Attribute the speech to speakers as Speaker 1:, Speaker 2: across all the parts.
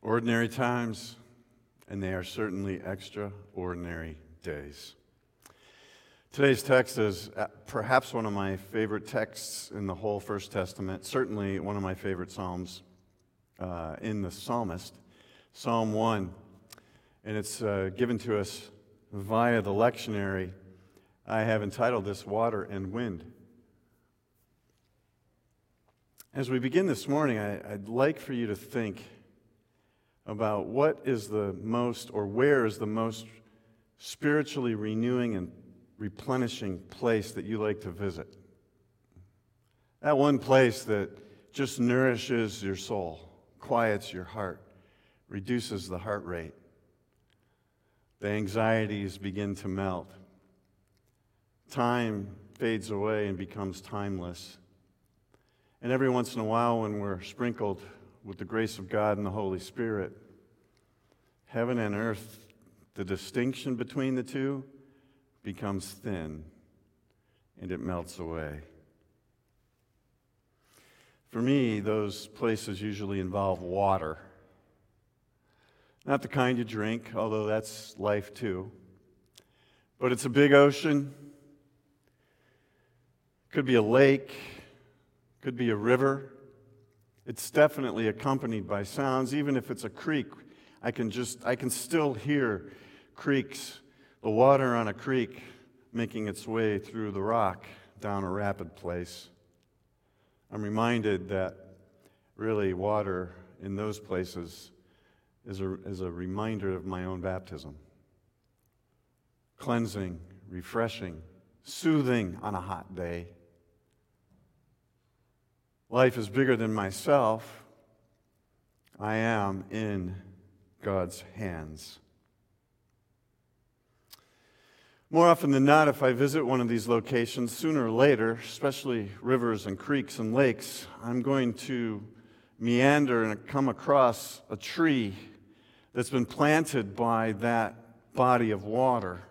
Speaker 1: Ordinary times, and they are certainly extraordinary days. Today's text is uh, perhaps one of my favorite texts in the whole First Testament, certainly one of my favorite Psalms uh, in the Psalmist, Psalm 1. And it's uh, given to us via the lectionary. I have entitled this Water and Wind. As we begin this morning, I, I'd like for you to think about what is the most, or where is the most spiritually renewing and replenishing place that you like to visit. That one place that just nourishes your soul, quiets your heart, reduces the heart rate. The anxieties begin to melt. Time fades away and becomes timeless. And every once in a while, when we're sprinkled with the grace of God and the Holy Spirit, heaven and earth, the distinction between the two becomes thin and it melts away. For me, those places usually involve water. Not the kind you drink, although that's life too. But it's a big ocean. Could be a lake, could be a river. It's definitely accompanied by sounds. Even if it's a creek, I can just I can still hear creeks, the water on a creek making its way through the rock down a rapid place. I'm reminded that really water in those places is a, is a reminder of my own baptism. Cleansing, refreshing, soothing on a hot day. Life is bigger than myself. I am in God's hands. More often than not, if I visit one of these locations, sooner or later, especially rivers and creeks and lakes, I'm going to meander and come across a tree that's been planted by that body of water,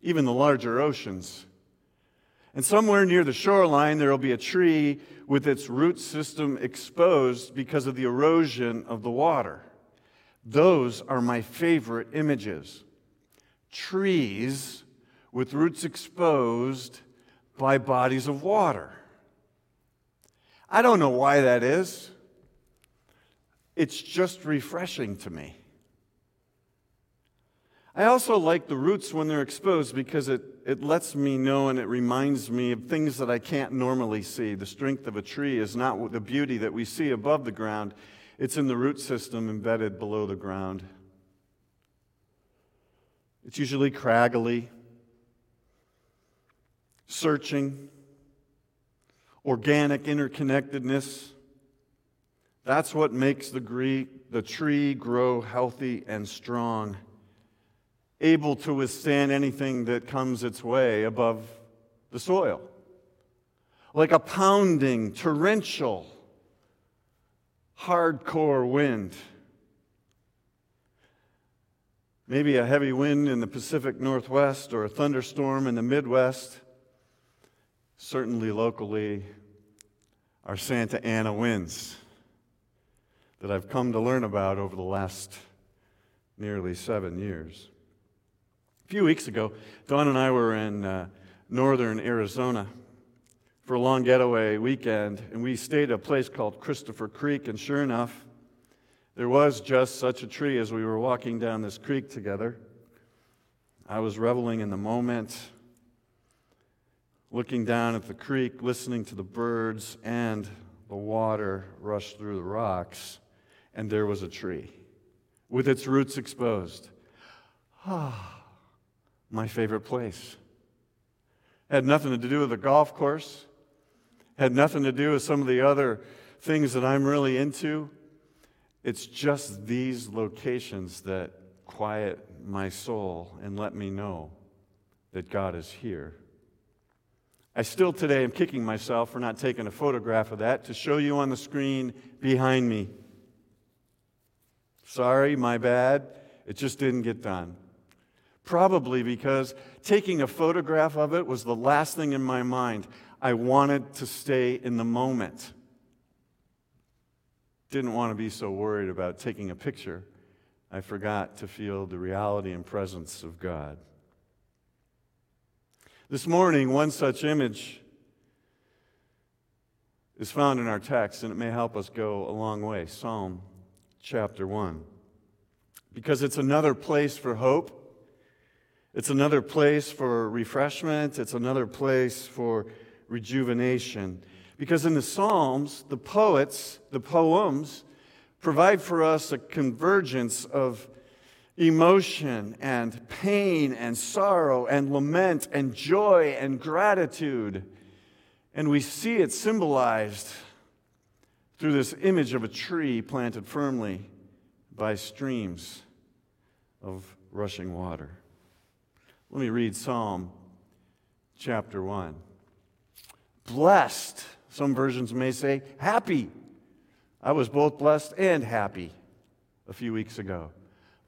Speaker 1: even the larger oceans. And somewhere near the shoreline, there will be a tree with its root system exposed because of the erosion of the water. Those are my favorite images. Trees with roots exposed by bodies of water. I don't know why that is. It's just refreshing to me. I also like the roots when they're exposed because it, it lets me know and it reminds me of things that I can't normally see. The strength of a tree is not the beauty that we see above the ground, it's in the root system embedded below the ground. It's usually craggly, searching, organic interconnectedness. That's what makes the, the tree grow healthy and strong able to withstand anything that comes its way above the soil. Like a pounding, torrential, hardcore wind. Maybe a heavy wind in the Pacific Northwest or a thunderstorm in the Midwest. Certainly locally, our Santa Ana winds that I've come to learn about over the last nearly seven years few weeks ago, Dawn and I were in uh, northern Arizona for a long getaway weekend, and we stayed at a place called Christopher Creek, and sure enough, there was just such a tree as we were walking down this creek together. I was reveling in the moment, looking down at the creek, listening to the birds and the water rush through the rocks, and there was a tree with its roots exposed. Ah my favorite place. Had nothing to do with the golf course, had nothing to do with some of the other things that I'm really into. It's just these locations that quiet my soul and let me know that God is here. I still today am kicking myself for not taking a photograph of that to show you on the screen behind me. Sorry, my bad. It just didn't get done. Probably because taking a photograph of it was the last thing in my mind. I wanted to stay in the moment. didn't want to be so worried about taking a picture, I forgot to feel the reality and presence of God. This morning, one such image is found in our text, and it may help us go a long way Psalm chapter 1. Because it's another place for hope, it's another place for refreshment, it's another place for rejuvenation. Because in the Psalms, the poets, the poems, provide for us a convergence of emotion and pain and sorrow and lament and joy and gratitude. And we see it symbolized through this image of a tree planted firmly by streams of rushing water. Let me read Psalm chapter 1. Blessed some versions may say happy. I was both blessed and happy a few weeks ago.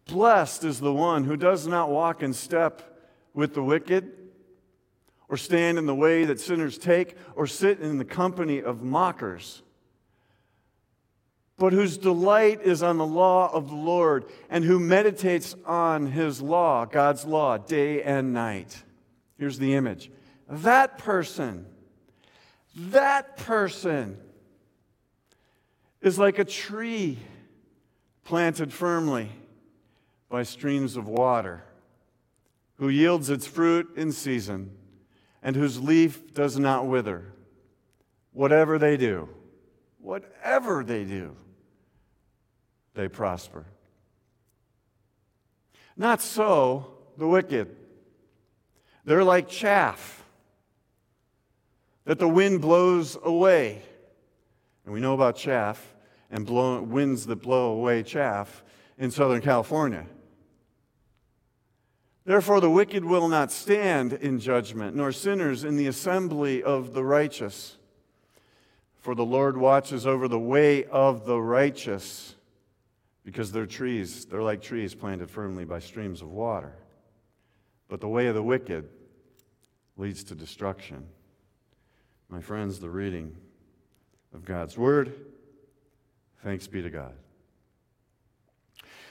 Speaker 1: Blessed is the one who does not walk in step with the wicked, or stand in the way that sinners take, or sit in the company of mockers, but whose delight is on the law of the Lord, and who meditates on his law, God's law, day and night. Here's the image. That person that person is like a tree planted firmly by streams of water, who yields its fruit in season, and whose leaf does not wither. Whatever they do, whatever they do, they prosper. Not so the wicked. They're like chaff that the wind blows away. And we know about chaff and blow, winds that blow away chaff in Southern California. Therefore, the wicked will not stand in judgment, nor sinners in the assembly of the righteous. For the Lord watches over the way of the righteous, because they're trees, they're like trees planted firmly by streams of water. But the way of the wicked leads to destruction. My friends, the reading of God's Word. Thanks be to God.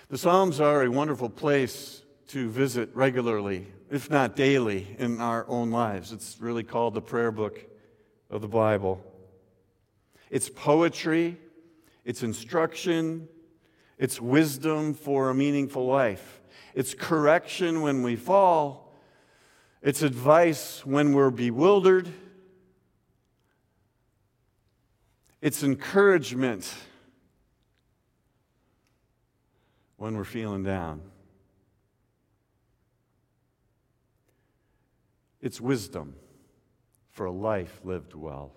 Speaker 1: The Psalms are a wonderful place to visit regularly, if not daily, in our own lives. It's really called the prayer book of the Bible. It's poetry, it's instruction, it's wisdom for a meaningful life. It's correction when we fall, it's advice when we're bewildered, It's encouragement when we're feeling down. It's wisdom for a life lived well.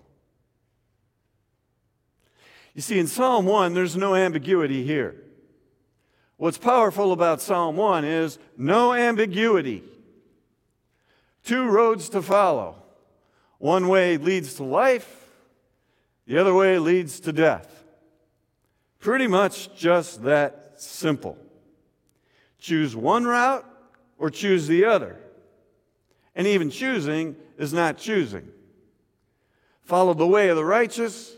Speaker 1: You see, in Psalm 1, there's no ambiguity here. What's powerful about Psalm 1 is no ambiguity. Two roads to follow. One way leads to life, the other way leads to death. Pretty much just that simple. Choose one route or choose the other. And even choosing is not choosing. Follow the way of the righteous.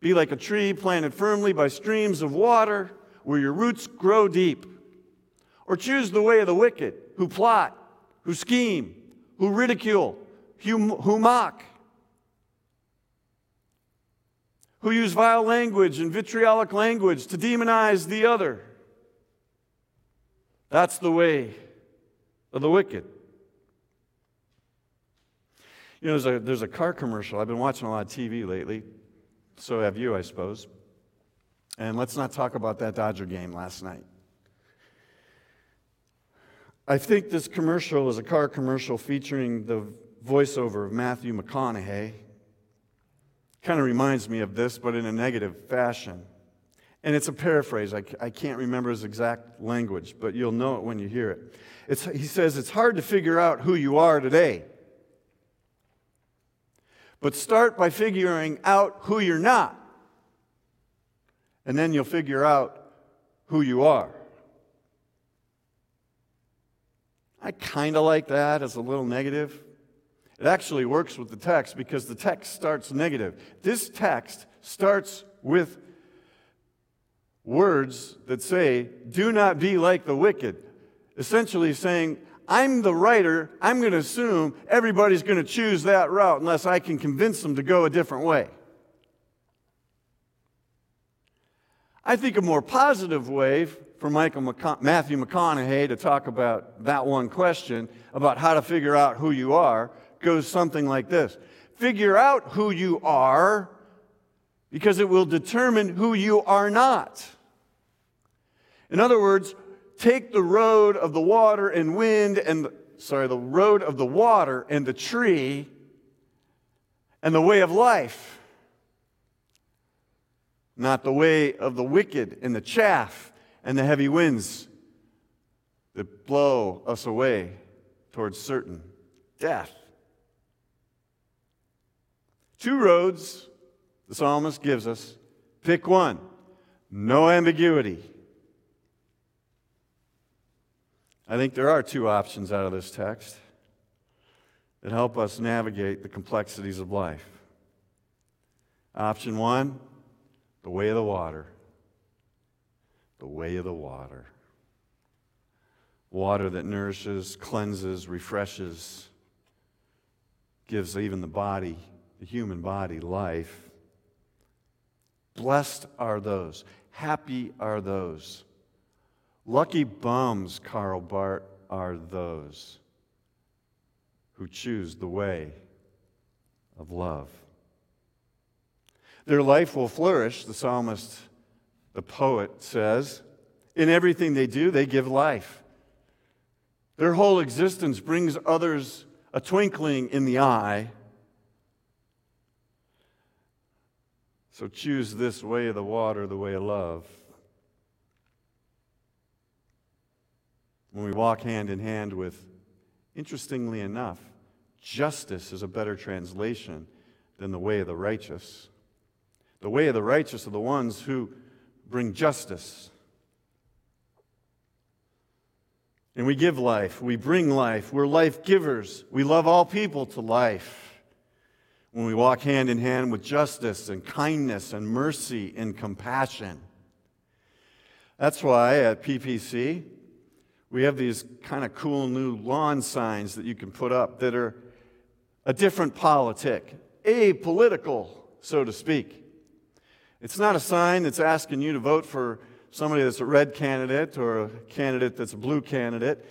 Speaker 1: Be like a tree planted firmly by streams of water where your roots grow deep. Or choose the way of the wicked who plot, who scheme, who ridicule, who, who mock, who use vile language and vitriolic language to demonize the other. That's the way of the wicked. You know, there's a, there's a car commercial. I've been watching a lot of TV lately. So have you, I suppose. And let's not talk about that Dodger game last night. I think this commercial is a car commercial featuring the voiceover of Matthew McConaughey Kind of reminds me of this, but in a negative fashion. And it's a paraphrase. I, I can't remember his exact language, but you'll know it when you hear it. It's, he says, It's hard to figure out who you are today. But start by figuring out who you're not. And then you'll figure out who you are. I kind of like that as a little negative. It actually works with the text because the text starts negative. This text starts with words that say, Do not be like the wicked. Essentially saying, I'm the writer, I'm going to assume everybody's going to choose that route unless I can convince them to go a different way. I think a more positive way for Michael McCon- Matthew McConaughey to talk about that one question about how to figure out who you are goes something like this Figure out who you are because it will determine who you are not. In other words, take the road of the water and wind and the, sorry, the road of the water and the tree and the way of life, not the way of the wicked and the chaff and the heavy winds that blow us away towards certain death. Two roads the psalmist gives us. Pick one. No ambiguity. I think there are two options out of this text that help us navigate the complexities of life. Option one the way of the water. The way of the water. Water that nourishes, cleanses, refreshes, gives even the body, the human body, life. Blessed are those, happy are those Lucky bums, Karl Barth, are those who choose the way of love. Their life will flourish, the psalmist, the poet says. In everything they do, they give life. Their whole existence brings others a twinkling in the eye. So choose this way of the water, the way of love. when we walk hand in hand with, interestingly enough, justice is a better translation than the way of the righteous. The way of the righteous are the ones who bring justice. And we give life, we bring life, we're life givers, we love all people to life. When we walk hand in hand with justice and kindness and mercy and compassion. That's why at PPC, we have these kind of cool new lawn signs that you can put up that are a different politic, apolitical, so to speak. It's not a sign that's asking you to vote for somebody that's a red candidate or a candidate that's a blue candidate.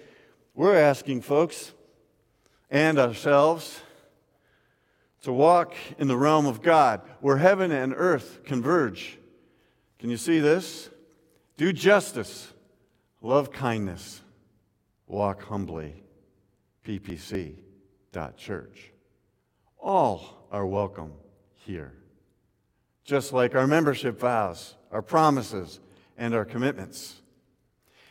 Speaker 1: We're asking folks and ourselves to walk in the realm of God where heaven and earth converge. Can you see this? Do justice, love kindness walk humbly, ppc.church. All are welcome here, just like our membership vows, our promises, and our commitments.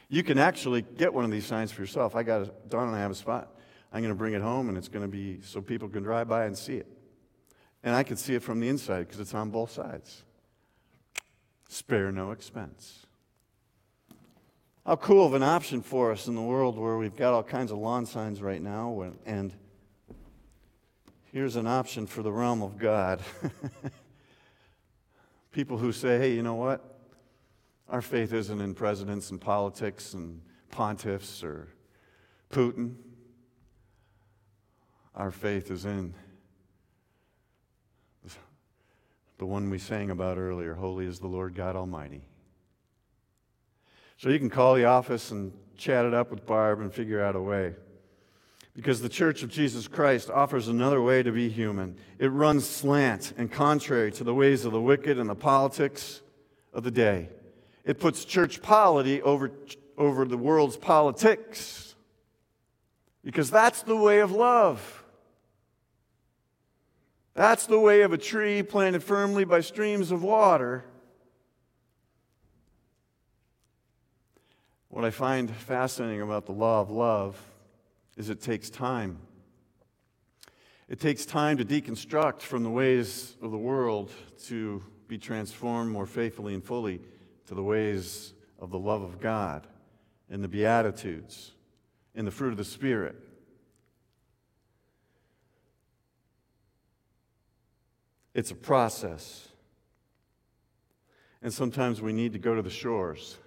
Speaker 1: You can actually get one of these signs for yourself. I got a, Dawn and I have a spot. I'm going to bring it home, and it's going to be so people can drive by and see it. And I can see it from the inside because it's on both sides. Spare no expense. How cool of an option for us in the world where we've got all kinds of lawn signs right now, and here's an option for the realm of God. People who say, hey, you know what? Our faith isn't in presidents and politics and pontiffs or Putin. Our faith is in the one we sang about earlier Holy is the Lord God Almighty. So you can call the office and chat it up with Barb and figure out a way. Because the Church of Jesus Christ offers another way to be human. It runs slant and contrary to the ways of the wicked and the politics of the day. It puts church polity over, over the world's politics. Because that's the way of love. That's the way of a tree planted firmly by streams of water What I find fascinating about the law of love is it takes time. It takes time to deconstruct from the ways of the world to be transformed more faithfully and fully to the ways of the love of God and the Beatitudes and the fruit of the Spirit. It's a process. And sometimes we need to go to the shores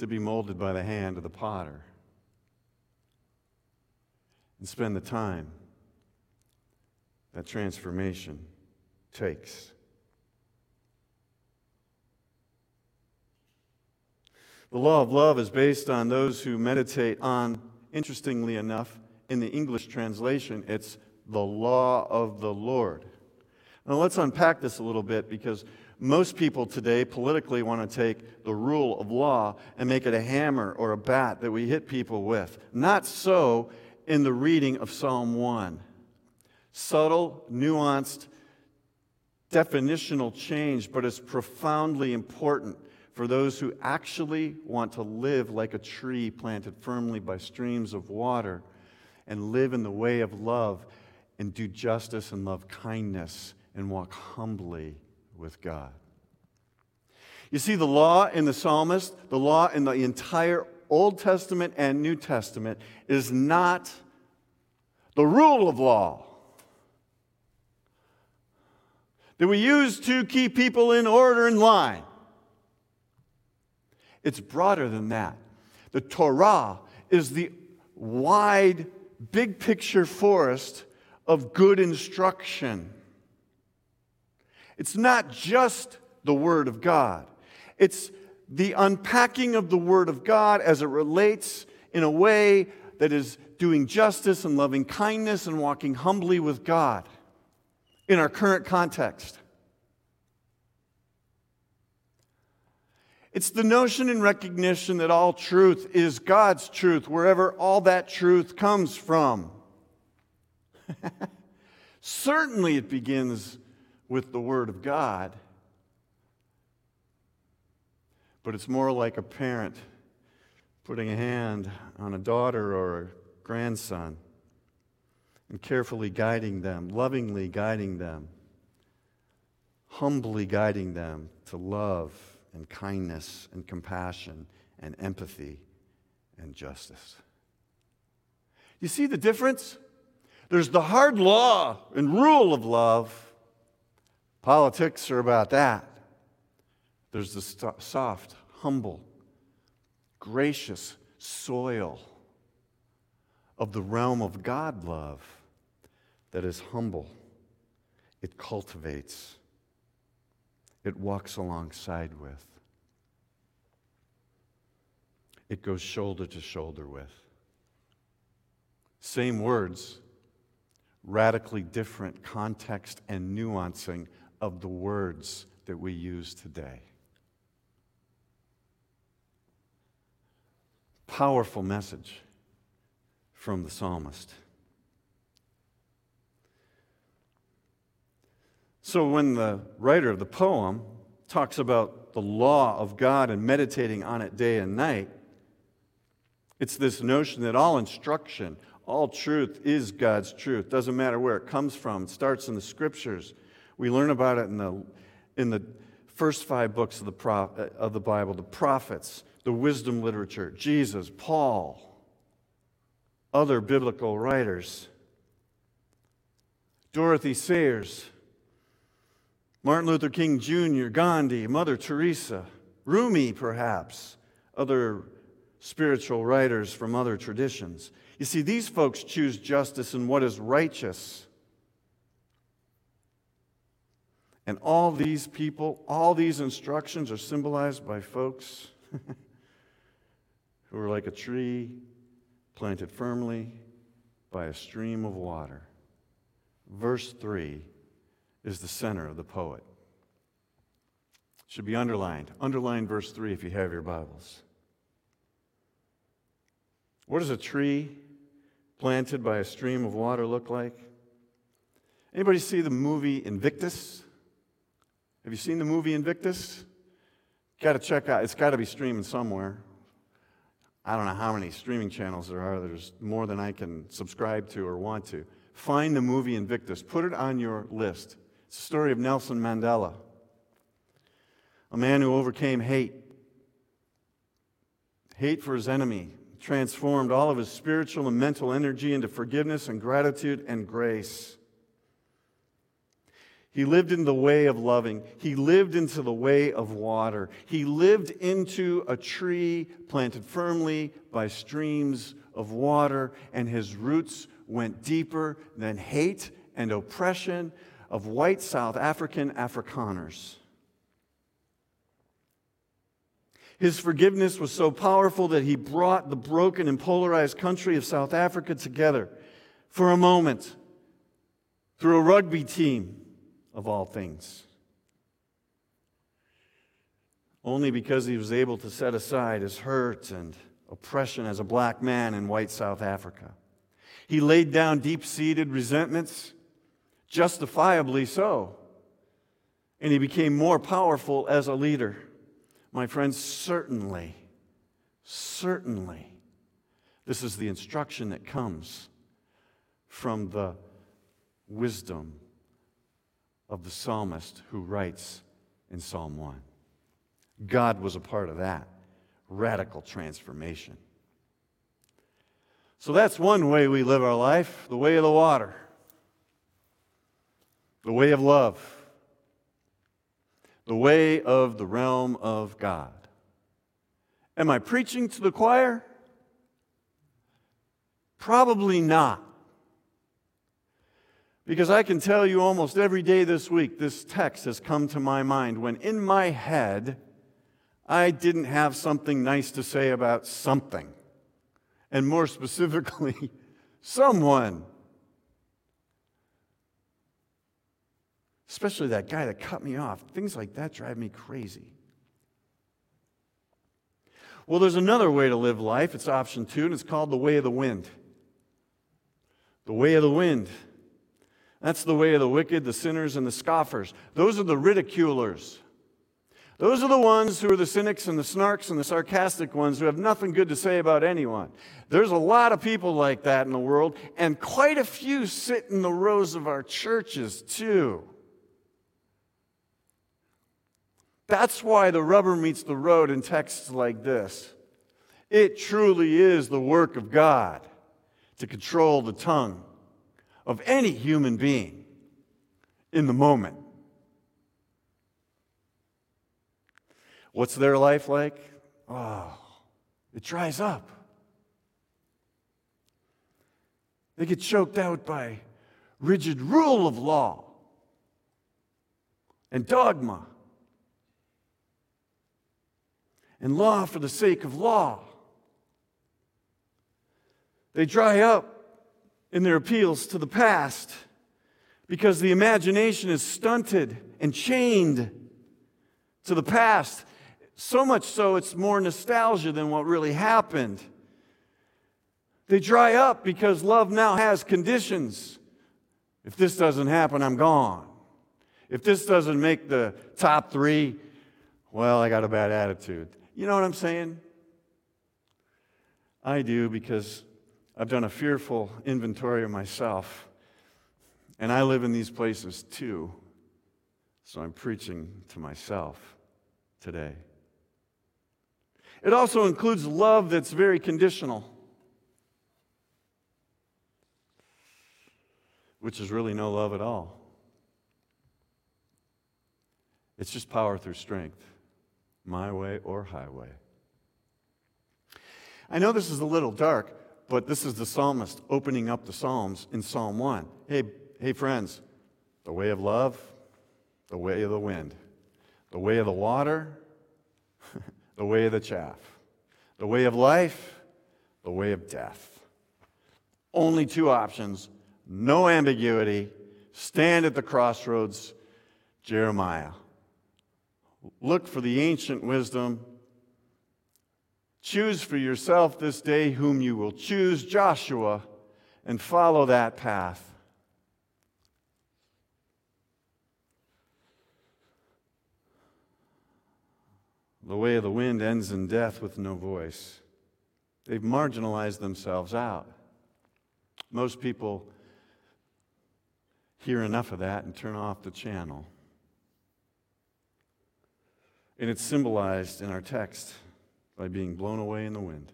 Speaker 1: to be molded by the hand of the potter and spend the time that transformation takes. The law of love is based on those who meditate on, interestingly enough, in the English translation, it's the law of the Lord. Now let's unpack this a little bit because most people today politically want to take the rule of law and make it a hammer or a bat that we hit people with. Not so in the reading of Psalm 1. Subtle, nuanced, definitional change, but it's profoundly important for those who actually want to live like a tree planted firmly by streams of water and live in the way of love and do justice and love kindness and walk humbly with God. You see, the law in the psalmist, the law in the entire Old Testament and New Testament is not the rule of law that we use to keep people in order and line. It's broader than that. The Torah is the wide, big picture forest of good instruction. It's not just the Word of God, it's the unpacking of the Word of God as it relates in a way that is doing justice and loving kindness and walking humbly with God in our current context. It's the notion and recognition that all truth is God's truth, wherever all that truth comes from. Certainly, it begins with the Word of God, but it's more like a parent putting a hand on a daughter or a grandson and carefully guiding them, lovingly guiding them, humbly guiding them to love and kindness and compassion and empathy and justice. You see the difference? There's the hard law and rule of love. Politics are about that. There's the soft, humble, gracious soil of the realm of God love that is humble. It cultivates it walks alongside with, it goes shoulder to shoulder with. Same words, radically different context and nuancing of the words that we use today. Powerful message from the psalmist. So when the writer of the poem talks about the law of God and meditating on it day and night, it's this notion that all instruction, all truth is God's truth. Doesn't matter where it comes from. It starts in the scriptures. We learn about it in the, in the first five books of the, pro, uh, of the Bible the prophets, the wisdom literature, Jesus, Paul, other biblical writers. Dorothy Sayers Martin Luther King Jr., Gandhi, Mother Teresa, Rumi, perhaps, other spiritual writers from other traditions. You see, these folks choose justice and what is righteous. And all these people, all these instructions are symbolized by folks who are like a tree planted firmly by a stream of water. Verse 3 is the center of the poet. should be underlined. Underline verse 3 if you have your Bibles. What does a tree planted by a stream of water look like? Anybody see the movie Invictus? Have you seen the movie Invictus? Got to check out. It's got to be streaming somewhere. I don't know how many streaming channels there are. There's more than I can subscribe to or want to. Find the movie Invictus. Put it on your list. It's the story of Nelson Mandela, a man who overcame hate. Hate for his enemy transformed all of his spiritual and mental energy into forgiveness and gratitude and grace. He lived in the way of loving. He lived into the way of water. He lived into a tree planted firmly by streams of water, and his roots went deeper than hate and oppression of white South African Afrikaners. His forgiveness was so powerful that he brought the broken and polarized country of South Africa together for a moment through a rugby team of all things. Only because he was able to set aside his hurt and oppression as a black man in white South Africa. He laid down deep seated resentments, justifiably so, and he became more powerful as a leader. My friends, certainly, certainly, this is the instruction that comes from the wisdom of the psalmist who writes in Psalm 1. God was a part of that radical transformation. So that's one way we live our life the way of the water, the way of love, the way of the realm of God. Am I preaching to the choir? Probably not. Because I can tell you almost every day this week, this text has come to my mind when in my head, I didn't have something nice to say about something. And more specifically, someone. Especially that guy that cut me off. Things like that drive me crazy. Well, there's another way to live life. It's option two, and it's called the way of the wind. The way of the wind. That's the way of the wicked, the sinners, and the scoffers. Those are the ridiculers. Those are the ones who are the cynics and the snarks and the sarcastic ones who have nothing good to say about anyone. There's a lot of people like that in the world, and quite a few sit in the rows of our churches, too. That's why the rubber meets the road in texts like this. It truly is the work of God to control the tongue of any human being in the moment. What's their life like? Oh, it dries up. They get choked out by rigid rule of law and dogma and law for the sake of law. They dry up in their appeals to the past because the imagination is stunted and chained to the past. So much so, it's more nostalgia than what really happened. They dry up because love now has conditions. If this doesn't happen, I'm gone. If this doesn't make the top three, well, I got a bad attitude. You know what I'm saying? I do because I've done a fearful inventory of myself. And I live in these places too. So I'm preaching to myself today. It also includes love that's very conditional, which is really no love at all. It's just power through strength, my way or highway. I know this is a little dark, but this is the psalmist opening up the Psalms in Psalm 1. Hey, hey, friends, the way of love, the way of the wind, the way of the water, the way of the chaff, the way of life, the way of death. Only two options, no ambiguity. Stand at the crossroads, Jeremiah. Look for the ancient wisdom Choose for yourself this day whom you will choose, Joshua, and follow that path. The way of the wind ends in death with no voice. They've marginalized themselves out. Most people hear enough of that and turn off the channel. And it's symbolized in our text by being blown away in the wind.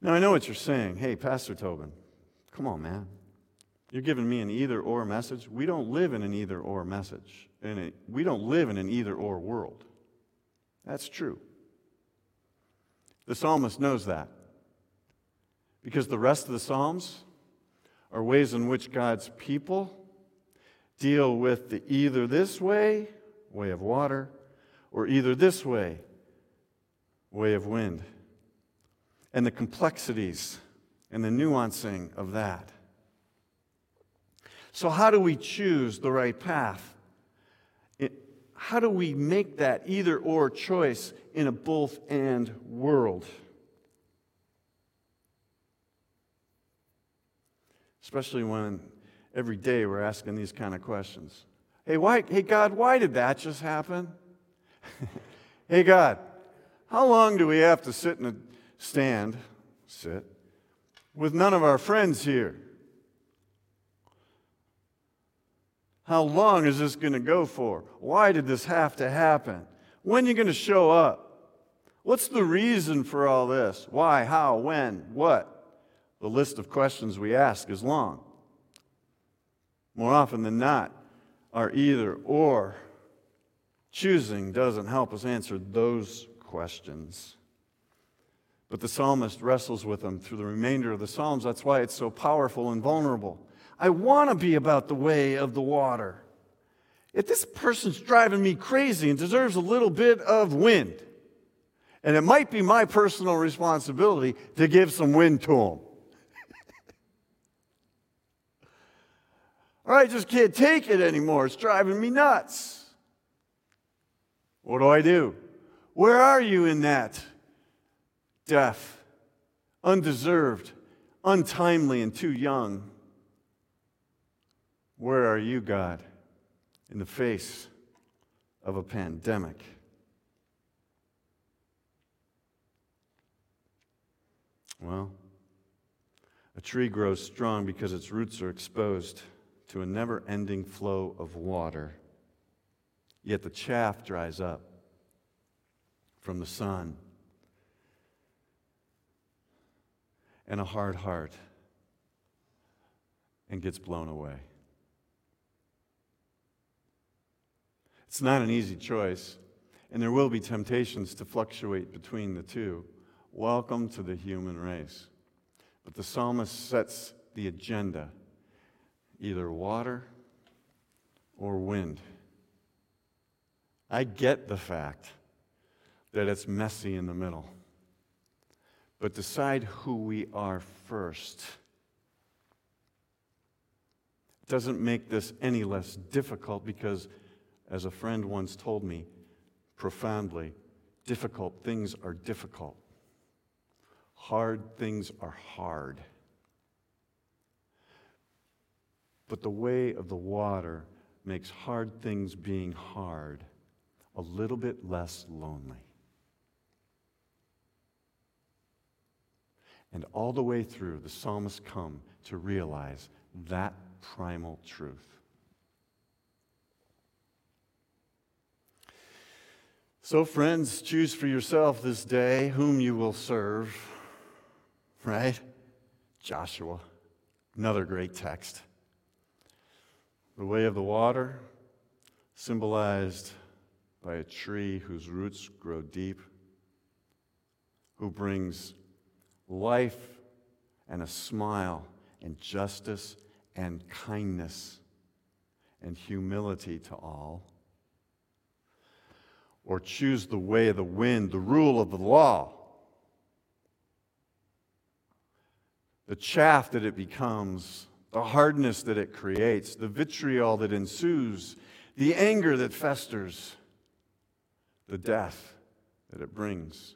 Speaker 1: Now, I know what you're saying. Hey, Pastor Tobin, come on, man. You're giving me an either or message. We don't live in an either or message. And we don't live in an either or world. That's true. The psalmist knows that. Because the rest of the Psalms are ways in which God's people deal with the either this way, way of water, or either this way, way of wind, and the complexities and the nuancing of that. So, how do we choose the right path? It, how do we make that either or choice in a both and world? Especially when every day we're asking these kind of questions. Hey, why, hey God, why did that just happen? hey God, how long do we have to sit in a stand, sit, with none of our friends here? How long is this going to go for? Why did this have to happen? When are you going to show up? What's the reason for all this? Why, how, when, what? The list of questions we ask is long. More often than not, are either or choosing doesn't help us answer those questions. But the psalmist wrestles with them through the remainder of the Psalms. That's why it's so powerful and vulnerable. I want to be about the way of the water. If this person's driving me crazy and deserves a little bit of wind, and it might be my personal responsibility to give some wind to him. or I just can't take it anymore. It's driving me nuts. What do I do? Where are you in that? Death, undeserved, untimely, and too young. Where are you, God, in the face of a pandemic? Well, a tree grows strong because its roots are exposed to a never ending flow of water. Yet the chaff dries up from the sun. And a hard heart and gets blown away. It's not an easy choice, and there will be temptations to fluctuate between the two. Welcome to the human race. But the psalmist sets the agenda either water or wind. I get the fact that it's messy in the middle. But decide who we are first. It doesn't make this any less difficult because as a friend once told me profoundly, difficult things are difficult. Hard things are hard. But the way of the water makes hard things being hard a little bit less lonely. And all the way through, the psalmist come to realize that primal truth. So, friends, choose for yourself this day whom you will serve. Right? Joshua, another great text. The way of the water, symbolized by a tree whose roots grow deep, who brings life and a smile and justice and kindness and humility to all or choose the way of the wind, the rule of the law. The chaff that it becomes, the hardness that it creates, the vitriol that ensues, the anger that festers, the death that it brings.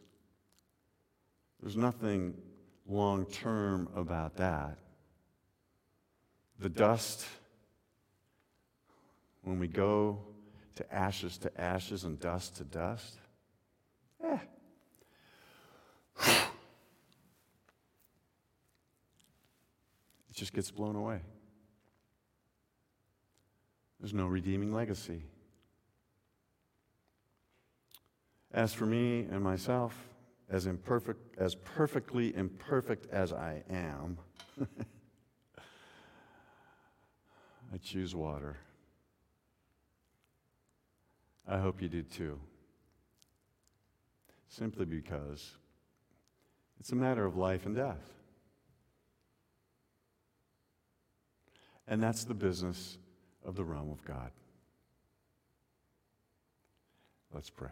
Speaker 1: There's nothing long term about that. The dust, when we go to ashes to ashes and dust to dust? Eh. It just gets blown away. There's no redeeming legacy. As for me and myself, as imperfect, as perfectly imperfect as I am, I choose water. I hope you do too. Simply because it's a matter of life and death. And that's the business of the realm of God. Let's pray.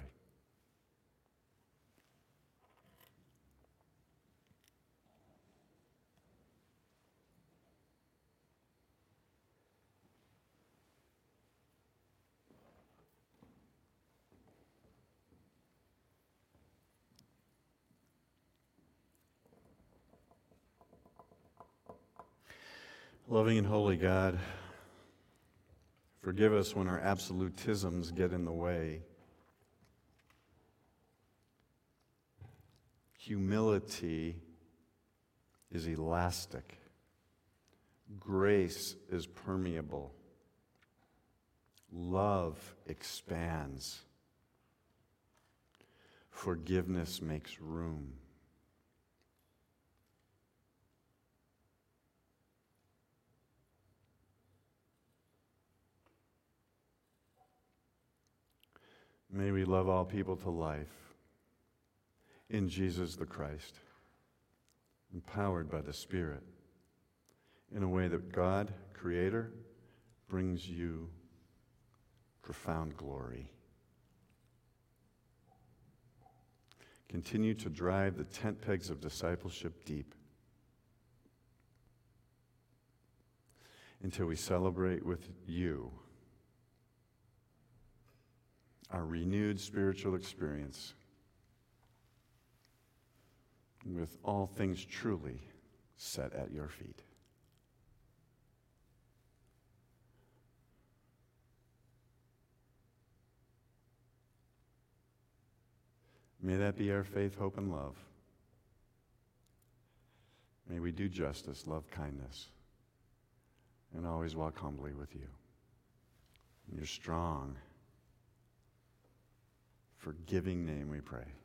Speaker 1: Loving and holy God, forgive us when our absolutisms get in the way. Humility is elastic, grace is permeable, love expands, forgiveness makes room. May we love all people to life in Jesus the Christ, empowered by the Spirit, in a way that God, Creator, brings you profound glory. Continue to drive the tent pegs of discipleship deep until we celebrate with you our renewed spiritual experience with all things truly set at your feet. May that be our faith, hope, and love. May we do justice, love kindness, and always walk humbly with you. And your strong, forgiving name we pray.